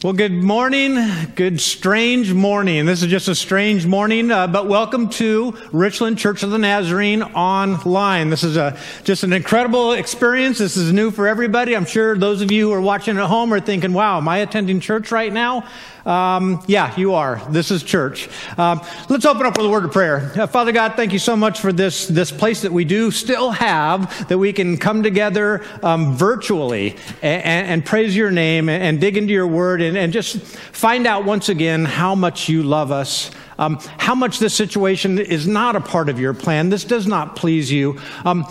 Well, good morning. Good strange morning. This is just a strange morning, uh, but welcome to Richland Church of the Nazarene online. This is a, just an incredible experience. This is new for everybody. I'm sure those of you who are watching at home are thinking, wow, am I attending church right now? Um, yeah, you are. This is church. Um, let's open up with a word of prayer. Uh, Father God, thank you so much for this, this place that we do still have, that we can come together um, virtually and, and, praise your name and, and dig into your word and, and, just find out once again how much you love us. Um, how much this situation is not a part of your plan. This does not please you. Um,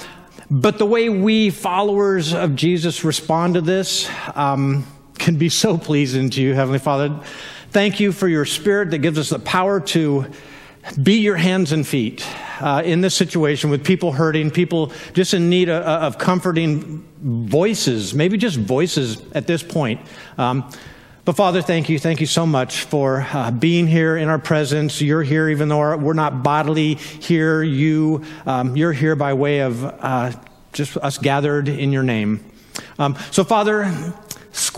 but the way we followers of Jesus respond to this, um, can be so pleasing to you, Heavenly Father. Thank you for your spirit that gives us the power to be your hands and feet uh, in this situation with people hurting, people just in need of, of comforting voices, maybe just voices at this point. Um, but Father, thank you. Thank you so much for uh, being here in our presence. You're here, even though we're not bodily here. You, um, you're here by way of uh, just us gathered in your name. Um, so, Father,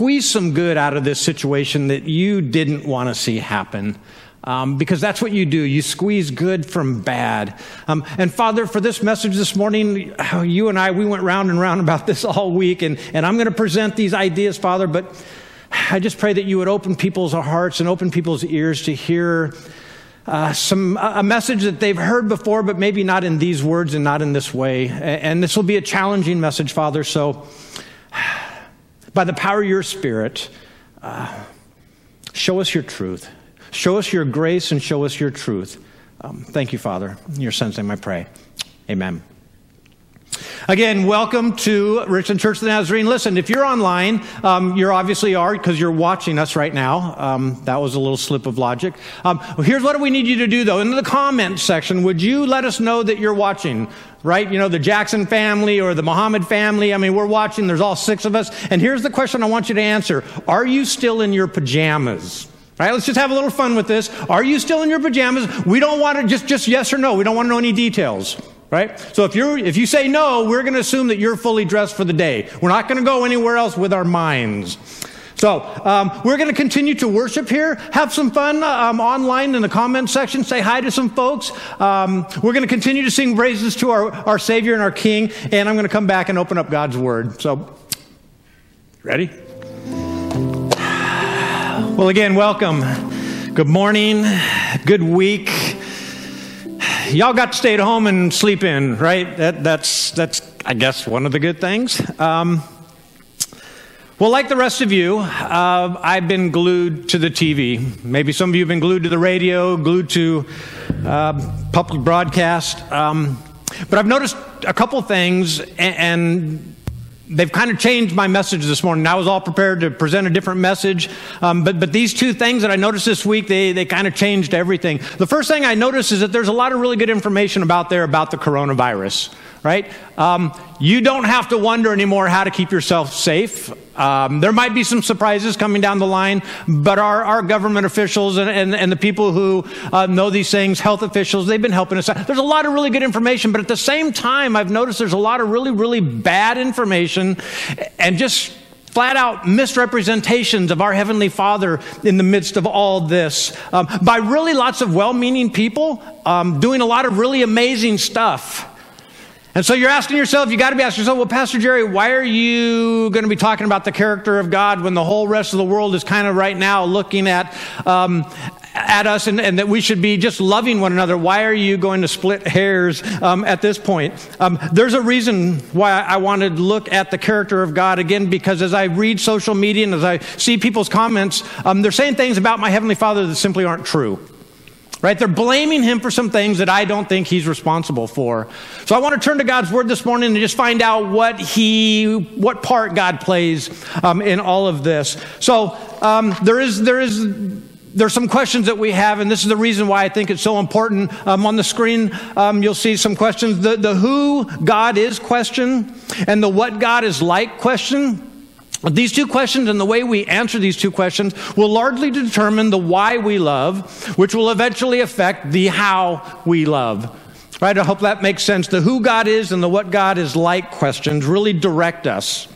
squeeze some good out of this situation that you didn't want to see happen. Um, because that's what you do. You squeeze good from bad. Um, and Father, for this message this morning, you and I, we went round and round about this all week, and, and I'm going to present these ideas, Father, but I just pray that you would open people's hearts and open people's ears to hear uh, some a message that they've heard before, but maybe not in these words and not in this way. And this will be a challenging message, Father. So by the power of your Spirit, uh, show us your truth. Show us your grace and show us your truth. Um, thank you, Father. In your son's name I pray. Amen. Again, welcome to Richland Church of the Nazarene. Listen, if you're online, um, you obviously are because you're watching us right now. Um, that was a little slip of logic. Um, here's what we need you to do, though. In the comments section, would you let us know that you're watching? Right? You know, the Jackson family or the Muhammad family. I mean, we're watching. There's all six of us. And here's the question I want you to answer Are you still in your pajamas? All right, let's just have a little fun with this. Are you still in your pajamas? We don't want to just, just yes or no. We don't want to know any details right? So if you if you say no, we're going to assume that you're fully dressed for the day. We're not going to go anywhere else with our minds. So um, we're going to continue to worship here. Have some fun um, online in the comment section. Say hi to some folks. Um, we're going to continue to sing praises to our, our Savior and our King. And I'm going to come back and open up God's Word. So, ready? Well, again, welcome. Good morning. Good week y'all got to stay at home and sleep in, right? That, that's, that's, I guess, one of the good things. Um, well, like the rest of you, uh, I've been glued to the TV. Maybe some of you have been glued to the radio, glued to uh, public broadcast. Um, but I've noticed a couple things, and, and they've kind of changed my message this morning. I was all prepared to present a different message, um, but, but these two things that I noticed this week, they, they kind of changed everything. The first thing I noticed is that there's a lot of really good information about there about the coronavirus right? Um, you don't have to wonder anymore how to keep yourself safe. Um, there might be some surprises coming down the line, but our, our government officials and, and, and the people who uh, know these things, health officials, they've been helping us. out. There's a lot of really good information, but at the same time, I've noticed there's a lot of really, really bad information and just flat out misrepresentations of our Heavenly Father in the midst of all this um, by really lots of well meaning people um, doing a lot of really amazing stuff. And so you're asking yourself, you got to be asking yourself, well, Pastor Jerry, why are you going to be talking about the character of God when the whole rest of the world is kind of right now looking at, um, at us and, and, that we should be just loving one another? Why are you going to split hairs um, at this point? Um, there's a reason why I wanted to look at the character of God again, because as I read social media and as I see people's comments, um, they're saying things about my Heavenly Father that simply aren't true right? They're blaming him for some things that I don't think he's responsible for. So I want to turn to God's word this morning and just find out what he, what part God plays um, in all of this. So um, there is, there is, there's some questions that we have, and this is the reason why I think it's so important. Um, on the screen, um, you'll see some questions. The, the who God is question and the what God is like question. These two questions and the way we answer these two questions will largely determine the why we love, which will eventually affect the how we love. Right? I hope that makes sense. The who God is and the what God is like questions really direct us.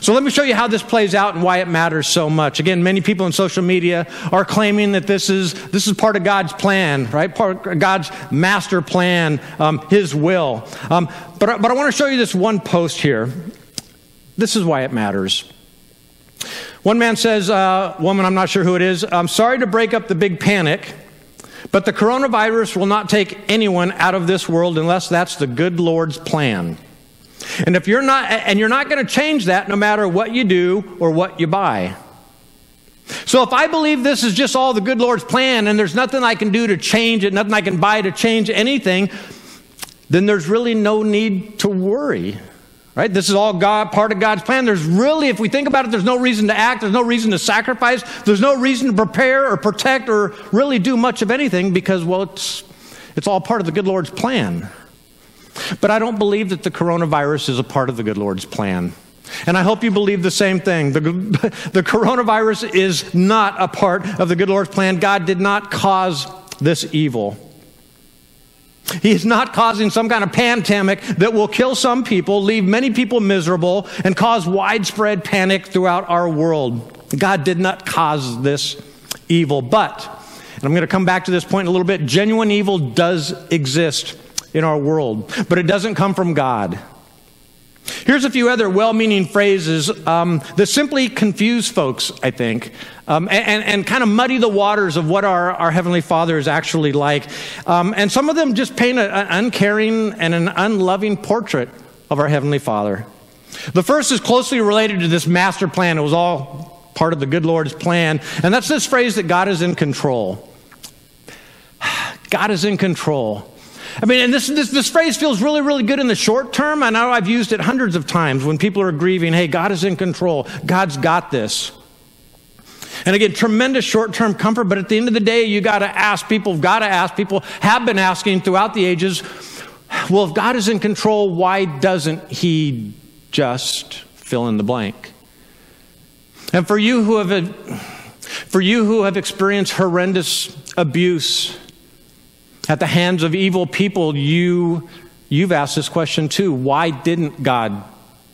So let me show you how this plays out and why it matters so much. Again, many people in social media are claiming that this is this is part of God's plan, right? Part of God's master plan, um, His will. Um, but but I want to show you this one post here. This is why it matters. One man says, uh, "Woman, I'm not sure who it is. I'm sorry to break up the big panic." But the coronavirus will not take anyone out of this world unless that's the good Lord's plan. And if you're not, and you're not going to change that no matter what you do or what you buy. So if I believe this is just all the good Lord's plan and there's nothing I can do to change it, nothing I can buy to change anything, then there's really no need to worry. Right? This is all God, part of God's plan. There's really, if we think about it, there's no reason to act, there's no reason to sacrifice, there's no reason to prepare or protect or really do much of anything because, well, it's, it's all part of the good Lord's plan. But I don't believe that the coronavirus is a part of the good Lord's plan. And I hope you believe the same thing. The, the coronavirus is not a part of the good Lord's plan. God did not cause this evil. He is not causing some kind of pandemic that will kill some people, leave many people miserable, and cause widespread panic throughout our world. God did not cause this evil. But, and I'm going to come back to this point in a little bit, genuine evil does exist in our world, but it doesn't come from God. Here's a few other well meaning phrases um, that simply confuse folks, I think, um, and, and, kind of muddy the waters of what our, our Heavenly Father is actually like. Um, and some of them just paint an uncaring and an unloving portrait of our Heavenly Father. The first is closely related to this master plan. It was all part of the good Lord's plan. And that's this phrase that God is in control. God is in control. I mean, and this, this, this phrase feels really, really good in the short term. I know I've used it hundreds of times when people are grieving. Hey, God is in control. God's got this. And again, tremendous short term comfort, but at the end of the day, you got to ask people, got to ask people, have been asking throughout the ages, well, if God is in control, why doesn't He just fill in the blank? And for you who have, for you who have experienced horrendous abuse, at the hands of evil people, you, you've asked this question too. Why didn't God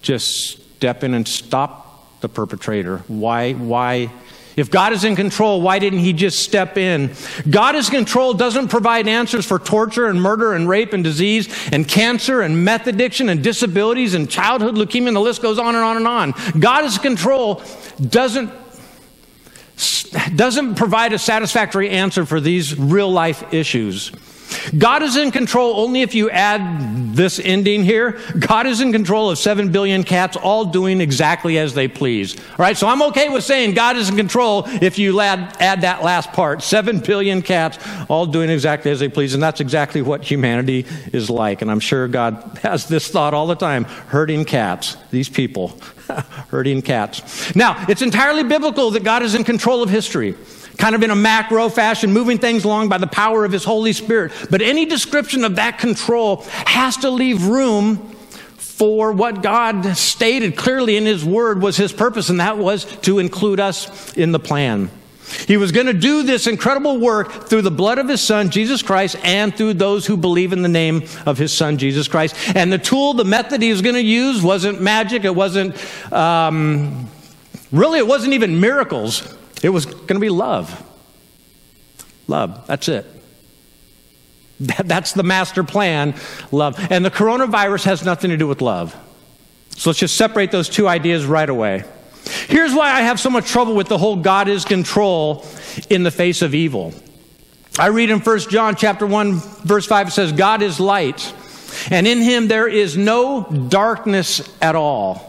just step in and stop the perpetrator? Why, why? If God is in control, why didn't He just step in? God is in control doesn't provide answers for torture and murder and rape and disease and cancer and meth addiction and disabilities and childhood leukemia, and the list goes on and on and on. God is in control doesn't doesn't provide a satisfactory answer for these real life issues. God is in control only if you add this ending here. God is in control of 7 billion cats all doing exactly as they please. All right, so I'm okay with saying God is in control if you add, that last part 7 billion cats all doing exactly as they please. And that's exactly what humanity is like. And I'm sure God has this thought all the time herding cats, these people, herding cats. Now, it's entirely biblical that God is in control of history kind of in a macro fashion, moving things along by the power of His Holy Spirit. But any description of that control has to leave room for what God stated clearly in His Word was His purpose, and that was to include us in the plan. He was going to do this incredible work through the blood of his son, Jesus Christ, and through those who believe in the name of his son, Jesus Christ. And the tool, the method he was going to use wasn't magic. It wasn't, um, really, it wasn't even miracles. It was going to be love. Love. That's it. That's the master plan, love. And the coronavirus has nothing to do with love. So let's just separate those two ideas right away. Here's why I have so much trouble with the whole God is control in the face of evil. I read in 1 John chapter 1 verse 5 it says God is light and in him there is no darkness at all.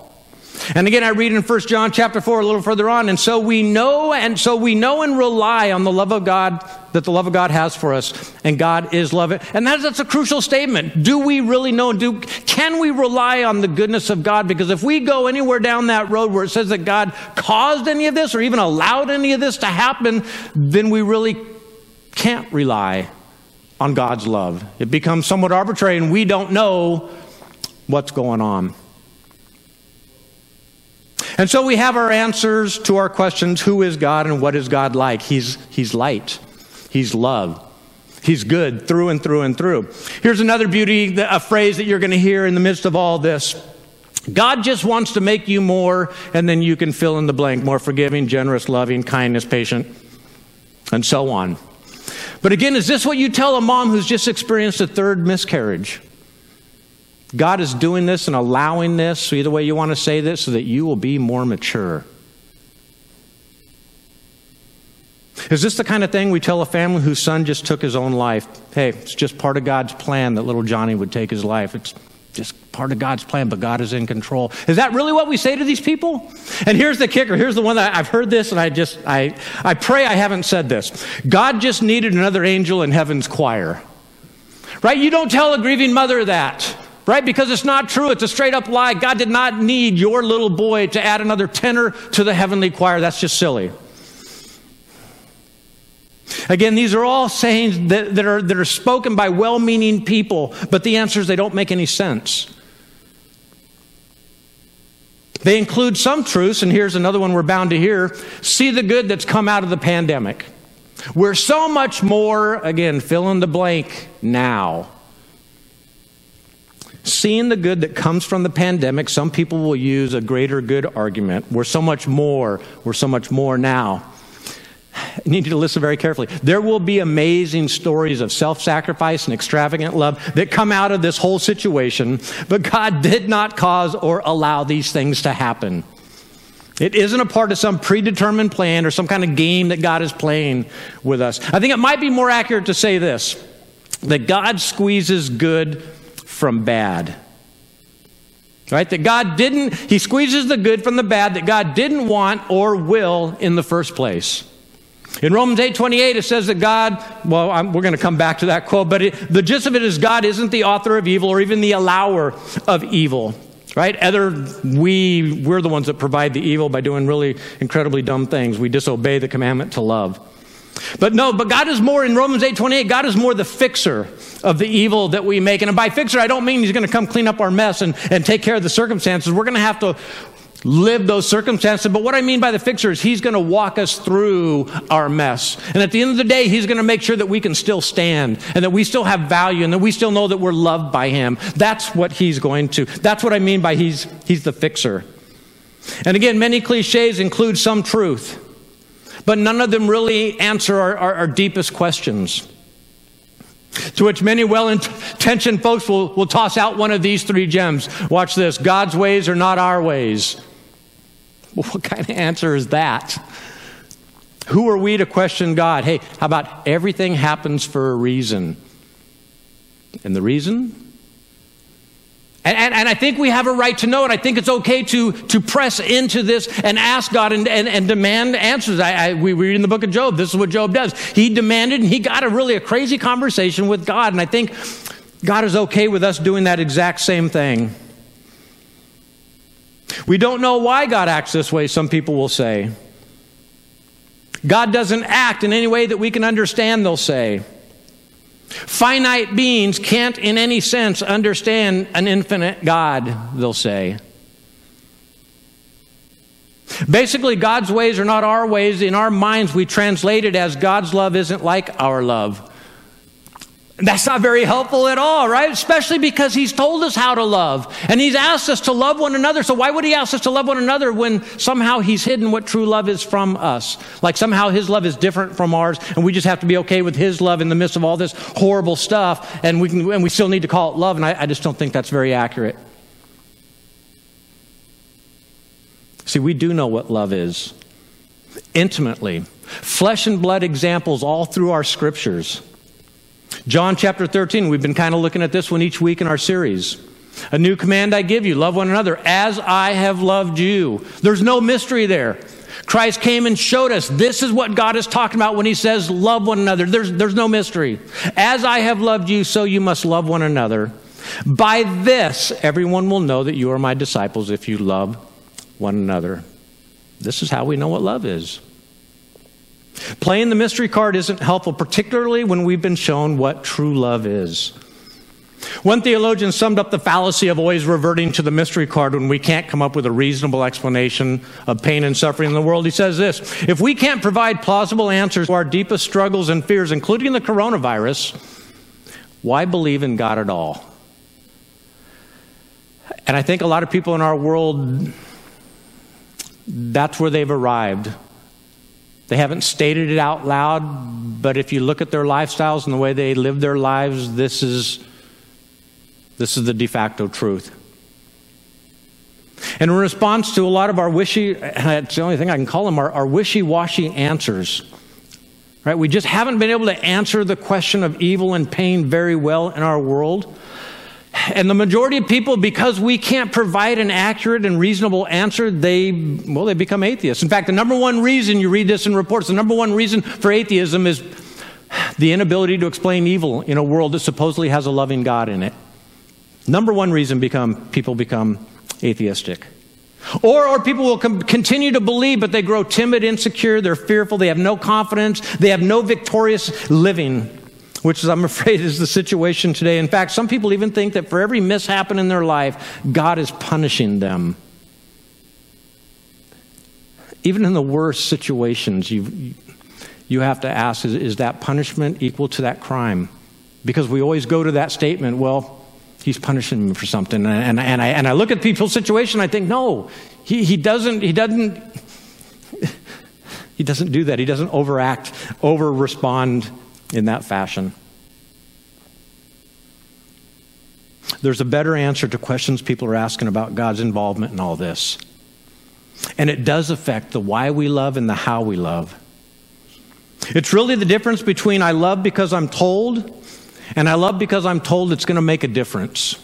And again, I read in 1 John chapter 4 a little further on. And so we know, and so we know and rely on the love of God that the love of God has for us. And God is love. And that's, that's a crucial statement. Do we really know? Do, can we rely on the goodness of God? Because if we go anywhere down that road where it says that God caused any of this or even allowed any of this to happen, then we really can't rely on God's love. It becomes somewhat arbitrary and we don't know what's going on. And so we have our answers to our questions who is God and what is God like? He's, he's light, He's love. He's good through and through and through. Here's another beauty, a phrase that you're going to hear in the midst of all this God just wants to make you more, and then you can fill in the blank more forgiving, generous, loving, kindness, patient, and so on. But again, is this what you tell a mom who's just experienced a third miscarriage? God is doing this and allowing this, either way you want to say this, so that you will be more mature. Is this the kind of thing we tell a family whose son just took his own life? Hey, it's just part of God's plan that little Johnny would take his life. It's just part of God's plan, but God is in control. Is that really what we say to these people? And here's the kicker. Here's the one that I've heard this, and I just I I pray I haven't said this. God just needed another angel in heaven's choir. Right? You don't tell a grieving mother that. Right? Because it's not true. It's a straight up lie. God did not need your little boy to add another tenor to the heavenly choir. That's just silly. Again, these are all sayings that, that, are, that are spoken by well meaning people, but the answers, they don't make any sense. They include some truths, and here's another one we're bound to hear see the good that's come out of the pandemic. We're so much more, again, fill in the blank now. Seeing the good that comes from the pandemic, some people will use a greater good argument. We're so much more, we're so much more now. You need to listen very carefully. There will be amazing stories of self sacrifice and extravagant love that come out of this whole situation, but God did not cause or allow these things to happen. It isn't a part of some predetermined plan or some kind of game that God is playing with us. I think it might be more accurate to say this that God squeezes good from bad. Right? That God didn't, He squeezes the good from the bad that God didn't want or will in the first place. In Romans 8:28 it says that God, well, I'm, we're going to come back to that quote, but it, the gist of it is God isn't the author of evil or even the allower of evil. Right? Either we we're the ones that provide the evil by doing really incredibly dumb things. We disobey the commandment to love. But no, but God is more in Romans 8:28, God is more the fixer of the evil that we make. And by fixer, I don't mean he's going to come clean up our mess and, and take care of the circumstances. We're going to have to live those circumstances. But what I mean by the fixer is he's going to walk us through our mess. And at the end of the day, he's going to make sure that we can still stand and that we still have value and that we still know that we're loved by him. That's what he's going to. That's what I mean by he's, he's the fixer. And again, many cliches include some truth, but none of them really answer our, our, our deepest questions. To which many well intentioned folks will, will toss out one of these three gems. Watch this God's ways are not our ways. What kind of answer is that? Who are we to question God? Hey, how about everything happens for a reason? And the reason? And, and, and, I think we have a right to know it. I think it's okay to, to press into this and ask God and, and, and demand answers. I, I, we read in the book of Job, this is what Job does. He demanded and he got a really a crazy conversation with God. And I think God is okay with us doing that exact same thing. We don't know why God acts this way, some people will say. God doesn't act in any way that we can understand, they'll say. Finite beings can't, in any sense, understand an infinite God, they'll say. Basically, God's ways are not our ways. In our minds, we translate it as God's love isn't like our love. That's not very helpful at all, right? Especially because he's told us how to love. And he's asked us to love one another. So why would he ask us to love one another when somehow he's hidden what true love is from us? Like somehow his love is different from ours and we just have to be okay with his love in the midst of all this horrible stuff and we, can, and we still need to call it love. And I, I just don't think that's very accurate. See, we do know what love is intimately. Flesh and blood examples all through our scriptures. John chapter 13, we've been kind of looking at this one each week in our series. A new command I give you love one another as I have loved you. There's no mystery there. Christ came and showed us this is what God is talking about when he says love one another. There's, there's no mystery. As I have loved you, so you must love one another. By this, everyone will know that you are my disciples if you love one another. This is how we know what love is. Playing the mystery card isn't helpful, particularly when we've been shown what true love is. One theologian summed up the fallacy of always reverting to the mystery card when we can't come up with a reasonable explanation of pain and suffering in the world. He says this If we can't provide plausible answers to our deepest struggles and fears, including the coronavirus, why believe in God at all? And I think a lot of people in our world, that's where they've arrived. They haven't stated it out loud, but if you look at their lifestyles and the way they live their lives, this is, this is the de facto truth. And in response to a lot of our wishy, that's the only thing I can call them, our, our wishy washy answers. Right? We just haven't been able to answer the question of evil and pain very well in our world. And the majority of people, because we can't provide an accurate and reasonable answer, they, well, they become atheists. In fact, the number one reason, you read this in reports, the number one reason for atheism is the inability to explain evil in a world that supposedly has a loving God in it. Number one reason become, people become atheistic. Or, or people will com- continue to believe, but they grow timid, insecure, they're fearful, they have no confidence, they have no victorious living, which I'm afraid, is the situation today. In fact, some people even think that for every mishap in their life, God is punishing them. Even in the worst situations, you, you have to ask is, is that punishment equal to that crime? Because we always go to that statement, well, he's punishing me for something. And, and, and, I, and I look at people's situation, I think, no, he, he doesn't, he doesn't, he doesn't do that. He doesn't overact, over respond in that fashion. There's a better answer to questions people are asking about God's involvement in all this. And it does affect the why we love and the how we love. It's really the difference between I love because I'm told and I love because I'm told it's going to make a difference.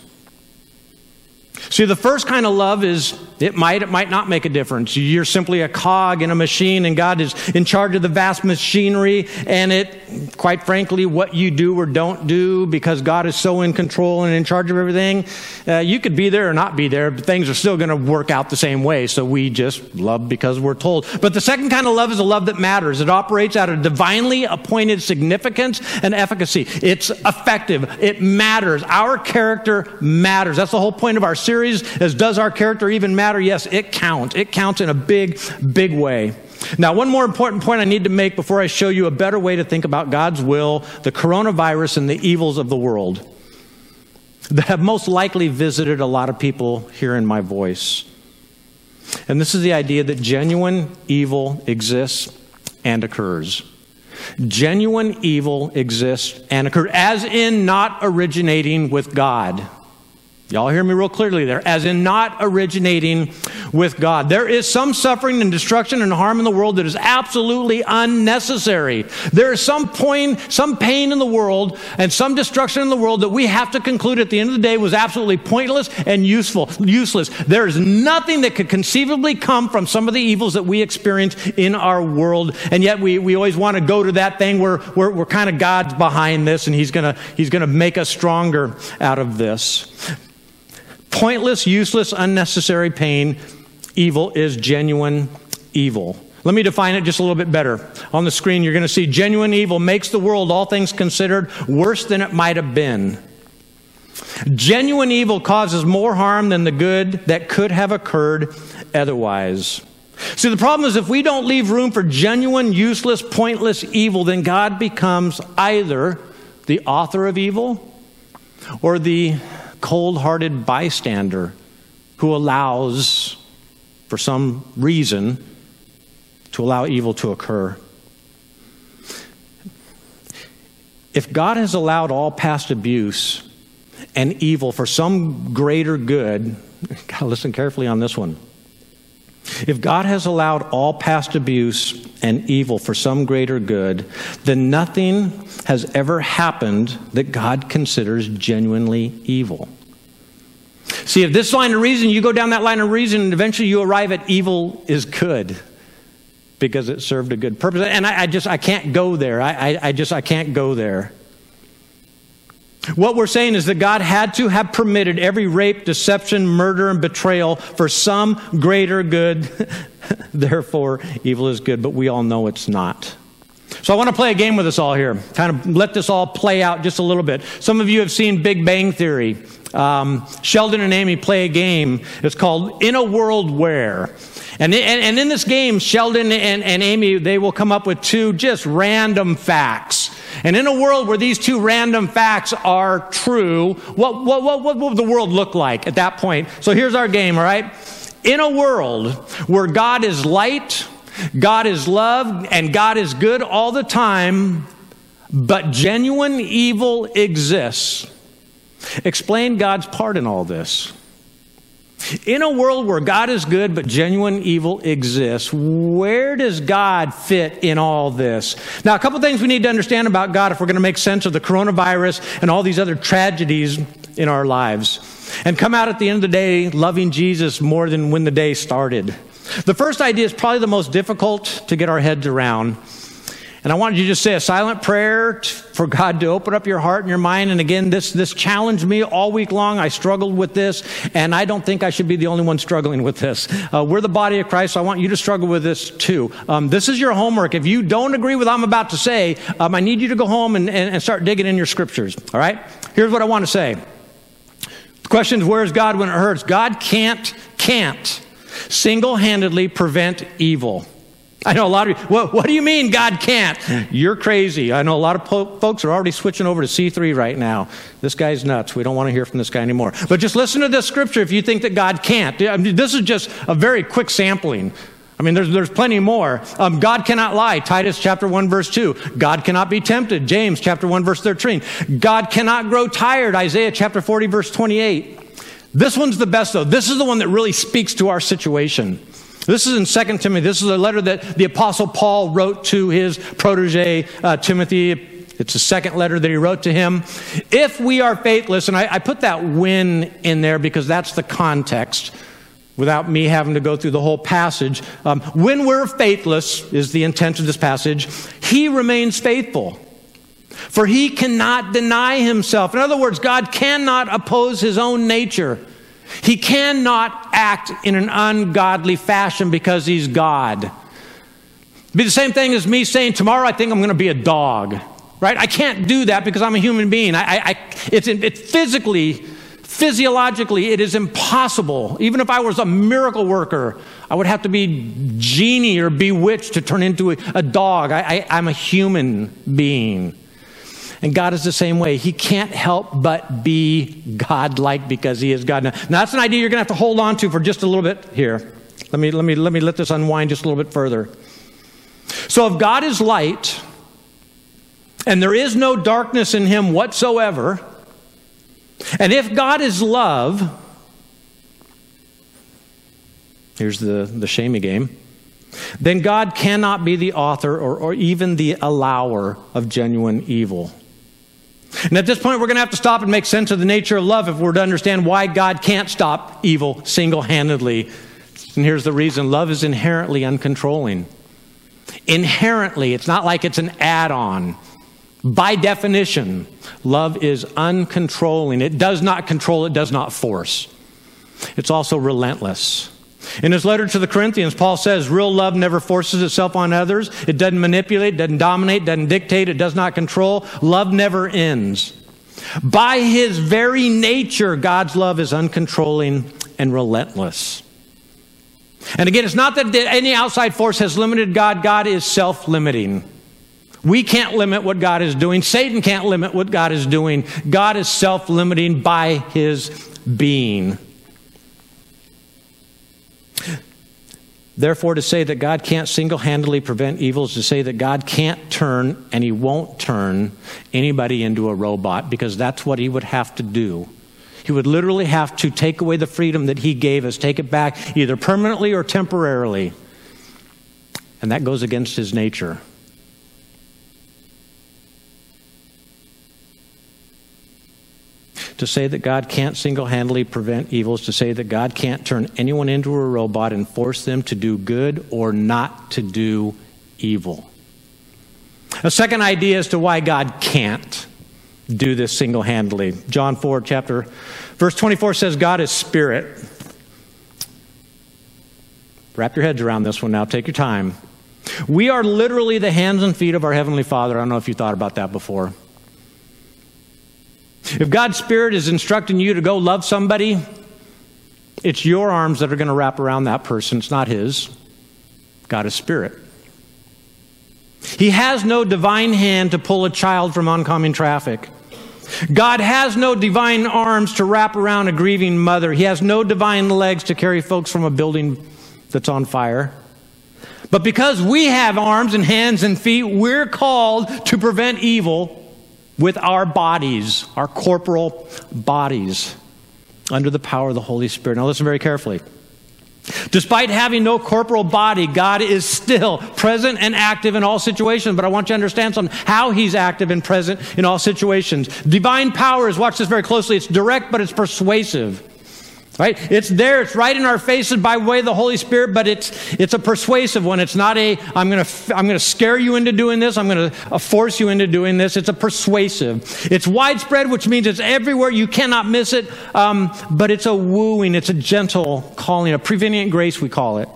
See, the first kind of love is it might, it might not make a difference. You're simply a cog in a machine, and God is in charge of the vast machinery, and it, quite frankly, what you do or don't do, because God is so in control and in charge of everything, uh, you could be there or not be there, but things are still going to work out the same way. So we just love because we're told. But the second kind of love is a love that matters. It operates out of divinely appointed significance and efficacy. It's effective. It matters. Our character matters. That's the whole point of our series, is does our character even matter? matter? Yes, it counts. It counts in a big, big way. Now, one more important point I need to make before I show you a better way to think about God's will, the coronavirus, and the evils of the world that have most likely visited a lot of people here in my voice. And this is the idea that genuine evil exists and occurs. Genuine evil exists and occurs, as in not originating with God. Y'all hear me real clearly there, as in not originating with God. There is some suffering and destruction and harm in the world that is absolutely unnecessary. There is some point, some pain in the world and some destruction in the world that we have to conclude at the end of the day was absolutely pointless and useful, useless. There is nothing that could conceivably come from some of the evils that we experience in our world. And yet we, we always want to go to that thing where we're, we're kind of God's behind this and he's going to, he's going to make us stronger out of this pointless, useless, unnecessary pain. Evil is genuine evil. Let me define it just a little bit better. On the screen, you're going to see genuine evil makes the world, all things considered, worse than it might have been. Genuine evil causes more harm than the good that could have occurred otherwise. See, the problem is if we don't leave room for genuine, useless, pointless evil, then God becomes either the author of evil or the cold hearted bystander who allows, for some reason, to allow evil to occur. If God has allowed all past abuse and evil for some greater good, listen carefully on this one. If God has allowed all past abuse and evil for some greater good, then nothing has ever happened that God considers genuinely evil. See, if this line of reason, you go down that line of reason, and eventually you arrive at evil is good because it served a good purpose. And I, I just, I can't go there. I, I, I just, I can't go there. What we're saying is that God had to have permitted every rape, deception, murder, and betrayal for some greater good. Therefore, evil is good, but we all know it's not. So I want to play a game with us all here, kind of let this all play out just a little bit. Some of you have seen Big Bang Theory. Um, Sheldon and Amy play a game. It's called In a World Where. And, and, and in this game, Sheldon and, and Amy, they will come up with two just random facts. And in a world where these two random facts are true, what, what, what, what would the world look like at that point? So here's our game, all right? In a world where God is light, God is love, and God is good all the time, but genuine evil exists, explain God's part in all this. In a world where God is good but genuine evil exists, where does God fit in all this? Now, a couple things we need to understand about God if we're going to make sense of the coronavirus and all these other tragedies in our lives and come out at the end of the day loving Jesus more than when the day started. The first idea is probably the most difficult to get our heads around. And I wanted you to just say a silent prayer for God to open up your heart and your mind. And again, this, this challenged me all week long. I struggled with this, and I don't think I should be the only one struggling with this. Uh, we're the body of Christ, so I want you to struggle with this too. Um, this is your homework. If you don't agree with what I'm about to say, um, I need you to go home and, and, and start digging in your scriptures. All right? Here's what I want to say. The question is, where's God when it hurts? God can't, can't single handedly prevent evil. I know a lot of you, well, what do you mean God can't? You're crazy. I know a lot of po- folks are already switching over to C3 right now. This guy's nuts. We don't want to hear from this guy anymore. But just listen to this scripture if you think that God can't. I mean, this is just a very quick sampling. I mean, there's, there's plenty more. Um, God cannot lie. Titus chapter 1, verse 2. God cannot be tempted. James chapter 1, verse 13. God cannot grow tired. Isaiah chapter 40, verse 28. This one's the best, though. This is the one that really speaks to our situation. This is in 2 Timothy. This is a letter that the Apostle Paul wrote to his protege, uh, Timothy. It's the second letter that he wrote to him. If we are faithless, and I, I put that when in there because that's the context without me having to go through the whole passage. Um, when we're faithless, is the intent of this passage, he remains faithful. For he cannot deny himself. In other words, God cannot oppose his own nature. He cannot act in an ungodly fashion because he's God. It'd be the same thing as me saying, Tomorrow I think I'm going to be a dog. Right? I can't do that because I'm a human being. I, I, it's, it's physically, physiologically, it is impossible. Even if I was a miracle worker, I would have to be genie or bewitched to turn into a, a dog. I, I, I'm a human being. And God is the same way. He can't help but be God-like because he is God. Now, now that's an idea you're going to have to hold on to for just a little bit here. Let me, let me, let me let this unwind just a little bit further. So if God is light and there is no darkness in him whatsoever, and if God is love, here's the, the shamey game, then God cannot be the author or, or even the allower of genuine evil. And at this point, we're going to have to stop and make sense of the nature of love if we're to understand why God can't stop evil single handedly. And here's the reason love is inherently uncontrolling. Inherently, it's not like it's an add on. By definition, love is uncontrolling. It does not control, it does not force. It's also relentless. In his letter to the Corinthians, Paul says real love never forces itself on others. It doesn't manipulate, doesn't dominate, doesn't dictate, it does not control. Love never ends. By his very nature, God's love is uncontrolling and relentless. And again, it's not that any outside force has limited God, God is self limiting. We can't limit what God is doing. Satan can't limit what God is doing. God is self limiting by his being. Therefore, to say that God can't single handedly prevent evil is to say that God can't turn and He won't turn anybody into a robot because that's what He would have to do. He would literally have to take away the freedom that He gave us, take it back either permanently or temporarily. And that goes against His nature. To say that God can't single handedly prevent evils, to say that God can't turn anyone into a robot and force them to do good or not to do evil. A second idea as to why God can't do this single handedly. John 4, chapter, verse 24 says, God is spirit. Wrap your heads around this one now. Take your time. We are literally the hands and feet of our Heavenly Father. I don't know if you thought about that before. If God's Spirit is instructing you to go love somebody, it's your arms that are going to wrap around that person. It's not His. God is Spirit. He has no divine hand to pull a child from oncoming traffic. God has no divine arms to wrap around a grieving mother. He has no divine legs to carry folks from a building that's on fire. But because we have arms and hands and feet, we're called to prevent evil with our bodies, our corporal bodies, under the power of the Holy Spirit. Now, listen very carefully. Despite having no corporal body, God is still present and active in all situations. But I want you to understand something how He's active and present in all situations. Divine powers, watch this very closely, it's direct, but it's persuasive. Right? It's there, it's right in our faces by way of the Holy Spirit, but it's, it's a persuasive one. It's not a, I'm going to I'm going to scare you into doing this, I'm going to uh, force you into doing this. It's a persuasive. It's widespread, which means it's everywhere, you cannot miss it, um, but it's a wooing, it's a gentle calling, a prevenient grace, we call it.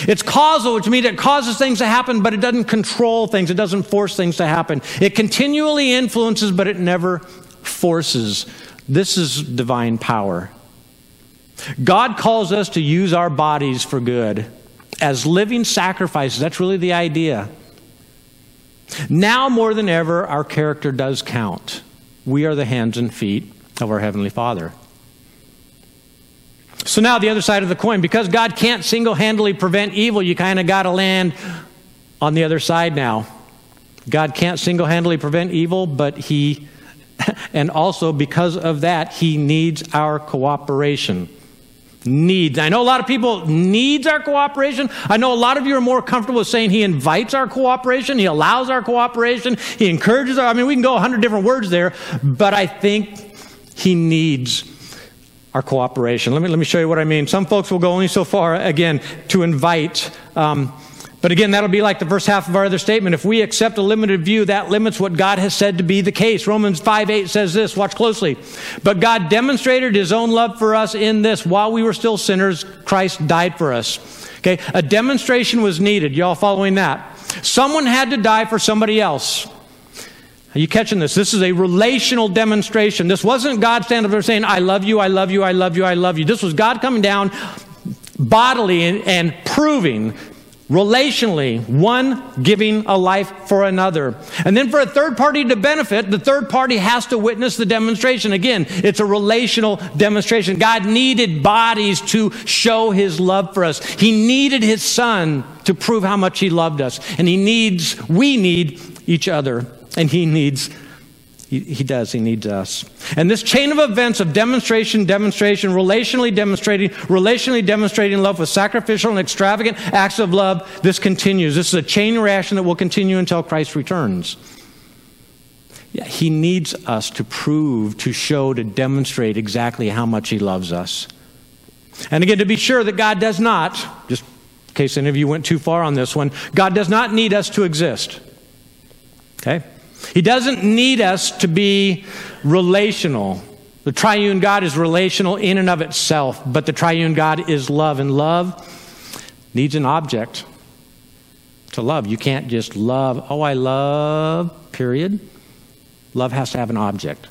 It's causal, which means it causes things to happen, but it doesn't control things, it doesn't force things to happen. It continually influences, but it never forces. This is divine power. God calls us to use our bodies for good as living sacrifices. That's really the idea. Now more than ever, our character does count. We are the hands and feet of our Heavenly Father. So now the other side of the coin, because God can't single handedly prevent evil, you kind of got to land on the other side now. God can't single handedly prevent evil, but He, and also because of that, He needs our cooperation needs. I know a lot of people needs our cooperation. I know a lot of you are more comfortable saying he invites our cooperation, he allows our cooperation, he encourages our I mean we can go a hundred different words there, but I think he needs our cooperation. Let me let me show you what I mean. Some folks will go only so far again to invite um, but again, that'll be like the first half of our other statement. If we accept a limited view, that limits what God has said to be the case. Romans 5 8 says this, watch closely. But God demonstrated his own love for us in this while we were still sinners, Christ died for us. Okay, a demonstration was needed. Y'all following that? Someone had to die for somebody else. Are you catching this? This is a relational demonstration. This wasn't God standing up there saying, I love you, I love you, I love you, I love you. This was God coming down bodily and, and proving relationally, one giving a life for another. And then for a third party to benefit, the third party has to witness the demonstration. Again, it's a relational demonstration. God needed bodies to show his love for us. He needed his son to prove how much he loved us. And he needs, we need each other. And he needs he, he, does. He needs us. And this chain of events of demonstration, demonstration, relationally demonstrating, relationally demonstrating love with sacrificial and extravagant acts of love, this continues. This is a chain reaction that will continue until Christ returns. Yeah, he needs us to prove, to show, to demonstrate exactly how much he loves us. And again, to be sure that God does not, just in case any of you went too far on this one, God does not need us to exist. Okay? He doesn't need us to be relational. The triune God is relational in and of itself, but the triune God is love, and love needs an object to love. You can't just love, oh, I love, period. Love has to have an object.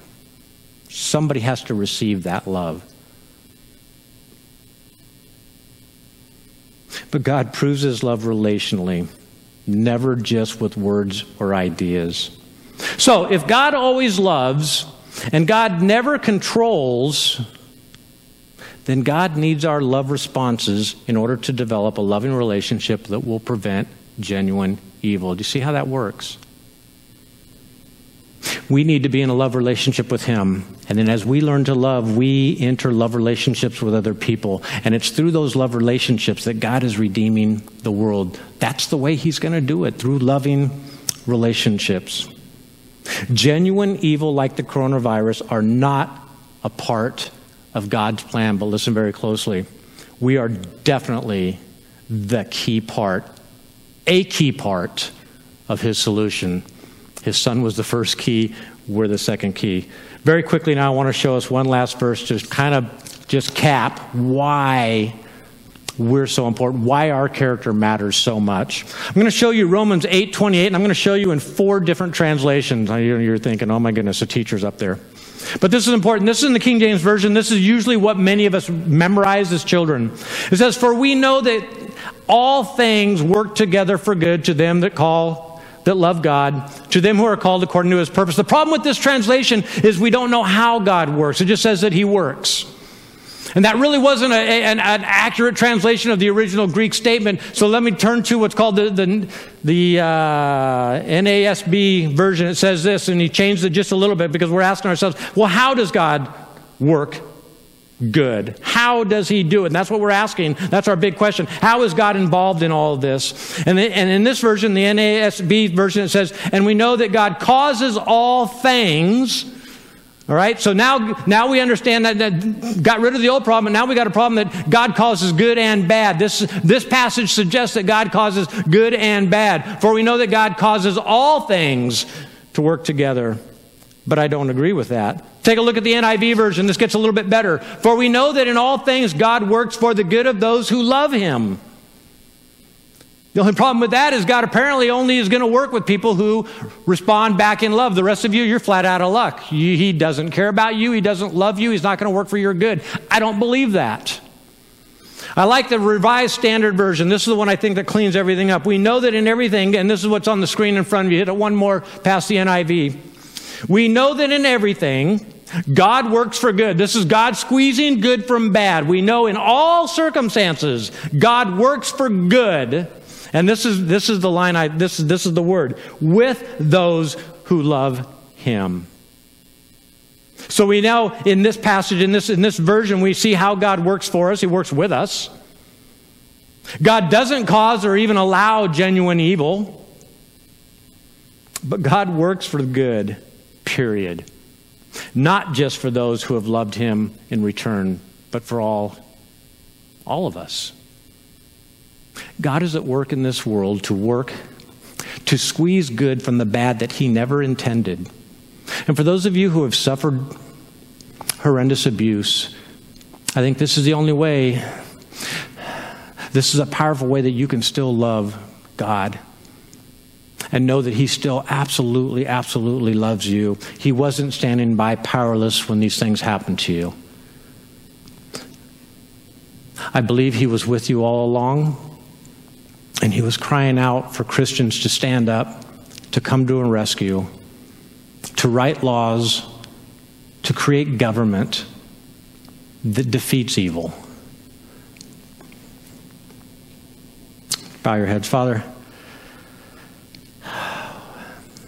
Somebody has to receive that love. But God proves his love relationally, never just with words or ideas. So, if God always loves and God never controls, then God needs our love responses in order to develop a loving relationship that will prevent genuine evil. Do you see how that works? We need to be in a love relationship with Him. And then as we learn to love, we enter love relationships with other people. And it's through those love relationships that God is redeeming the world. That's the way He's going to do it, through loving relationships. Genuine evil like the coronavirus are not a part of God's plan, but listen very closely. We are definitely the key part, a key part of his solution. His son was the first key, we're the second key. Very quickly now, I want to show us one last verse to kind of just cap why we're so important, why our character matters so much. I'm going to show you Romans 8 28, and I'm going to show you in four different translations. You're thinking, oh my goodness, the teacher's up there. But this is important. This is in the King James Version. This is usually what many of us memorize as children. It says, For we know that all things work together for good to them that call that love God, to them who are called according to his purpose. The problem with this translation is we don't know how God works. It just says that he works. And that really wasn't a, an, an, accurate translation of the original Greek statement. So let me turn to what's called the, the, the uh, NASB version. It says this, and he changed it just a little bit because we're asking ourselves, well, how does God work good? How does he do it? And that's what we're asking. That's our big question. How is God involved in all of this? And, the, and in this version, the NASB version, it says, and we know that God causes all things all right, so now, now we understand that, that got rid of the old problem, and now we got a problem that God causes good and bad. This, this passage suggests that God causes good and bad. For we know that God causes all things to work together. But I don't agree with that. Take a look at the NIV version. This gets a little bit better. For we know that in all things God works for the good of those who love him the only problem with that is God apparently only is going to work with people who respond back in love. The rest of you, you're flat out of luck. He doesn't care about you. He doesn't love you. He's not going to work for your good. I don't believe that. I like the Revised Standard Version. This is the one I think that cleans everything up. We know that in everything, and this is what's on the screen in front of you. Hit it one more past the NIV. We know that in everything, God works for good. This is God squeezing good from bad. We know in all circumstances, God works for good and this is, this is the line, I, this, this is the word with those who love him. So we now, in this passage, in this, in this version, we see how God works for us. He works with us. God doesn't cause or even allow genuine evil, but God works for good, period. Not just for those who have loved him in return, but for all, all of us. God is at work in this world to work, to squeeze good from the bad that He never intended. And for those of you who have suffered horrendous abuse, I think this is the only way, this is a powerful way that you can still love God and know that He still absolutely, absolutely loves you. He wasn't standing by powerless when these things happened to you. I believe He was with you all along. And he was crying out for Christians to stand up, to come to a rescue, to write laws, to create government that defeats evil. Bow your heads, Father.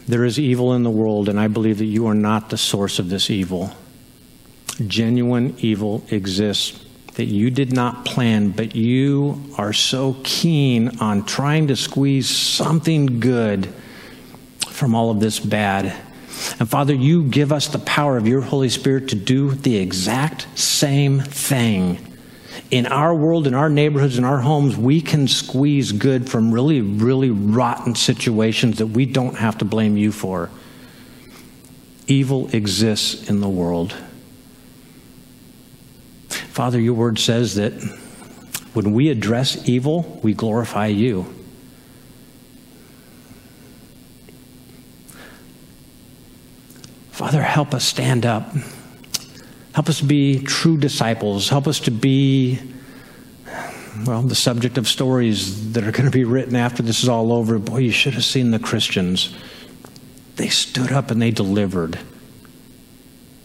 There is evil in the world, and I believe that you are not the source of this evil. Genuine evil exists that you did not plan, but you are so keen on trying to squeeze something good from all of this bad. And Father, you give us the power of your Holy Spirit to do the exact same thing. In our world, in our neighborhoods, in our homes, we can squeeze good from really, really rotten situations that we don't have to blame you for. Evil exists in the world. Father, your word says that when we address evil, we glorify you. Father, help us stand up. Help us be true disciples. Help us to be, well, the subject of stories that are going to be written after this is all over. Boy, you should have seen the Christians. They stood up and they delivered.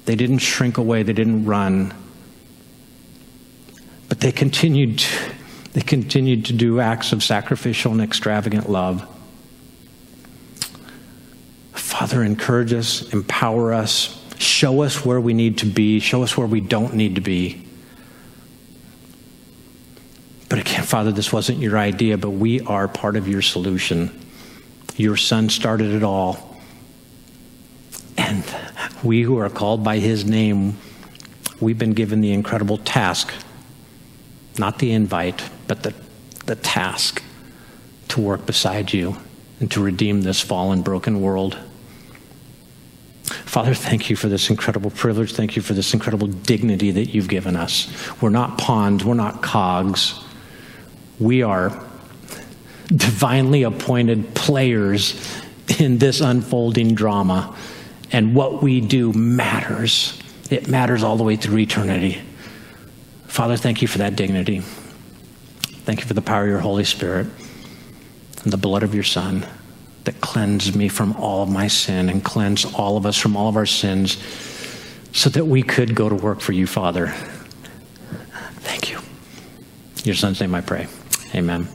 They didn't shrink away, they didn't run. They continued, they continued to do acts of sacrificial and extravagant love. Father, encourage us, empower us, show us where we need to be, show us where we don't need to be. But again, Father, this wasn't your idea, but we are part of your solution. Your Son started it all. And we who are called by his name, we've been given the incredible task not the invite, but the, the task to work beside you and to redeem this fallen, broken world. Father, thank you for this incredible privilege. Thank you for this incredible dignity that you've given us. We're not pawns, we're not cogs. We are divinely appointed players in this unfolding drama. And what we do matters. It matters all the way through eternity. Father, thank you for that dignity. Thank you for the power of your Holy Spirit and the blood of your Son that cleansed me from all of my sin and cleansed all of us from all of our sins so that we could go to work for you, Father. Thank you. In your son's name I pray. Amen.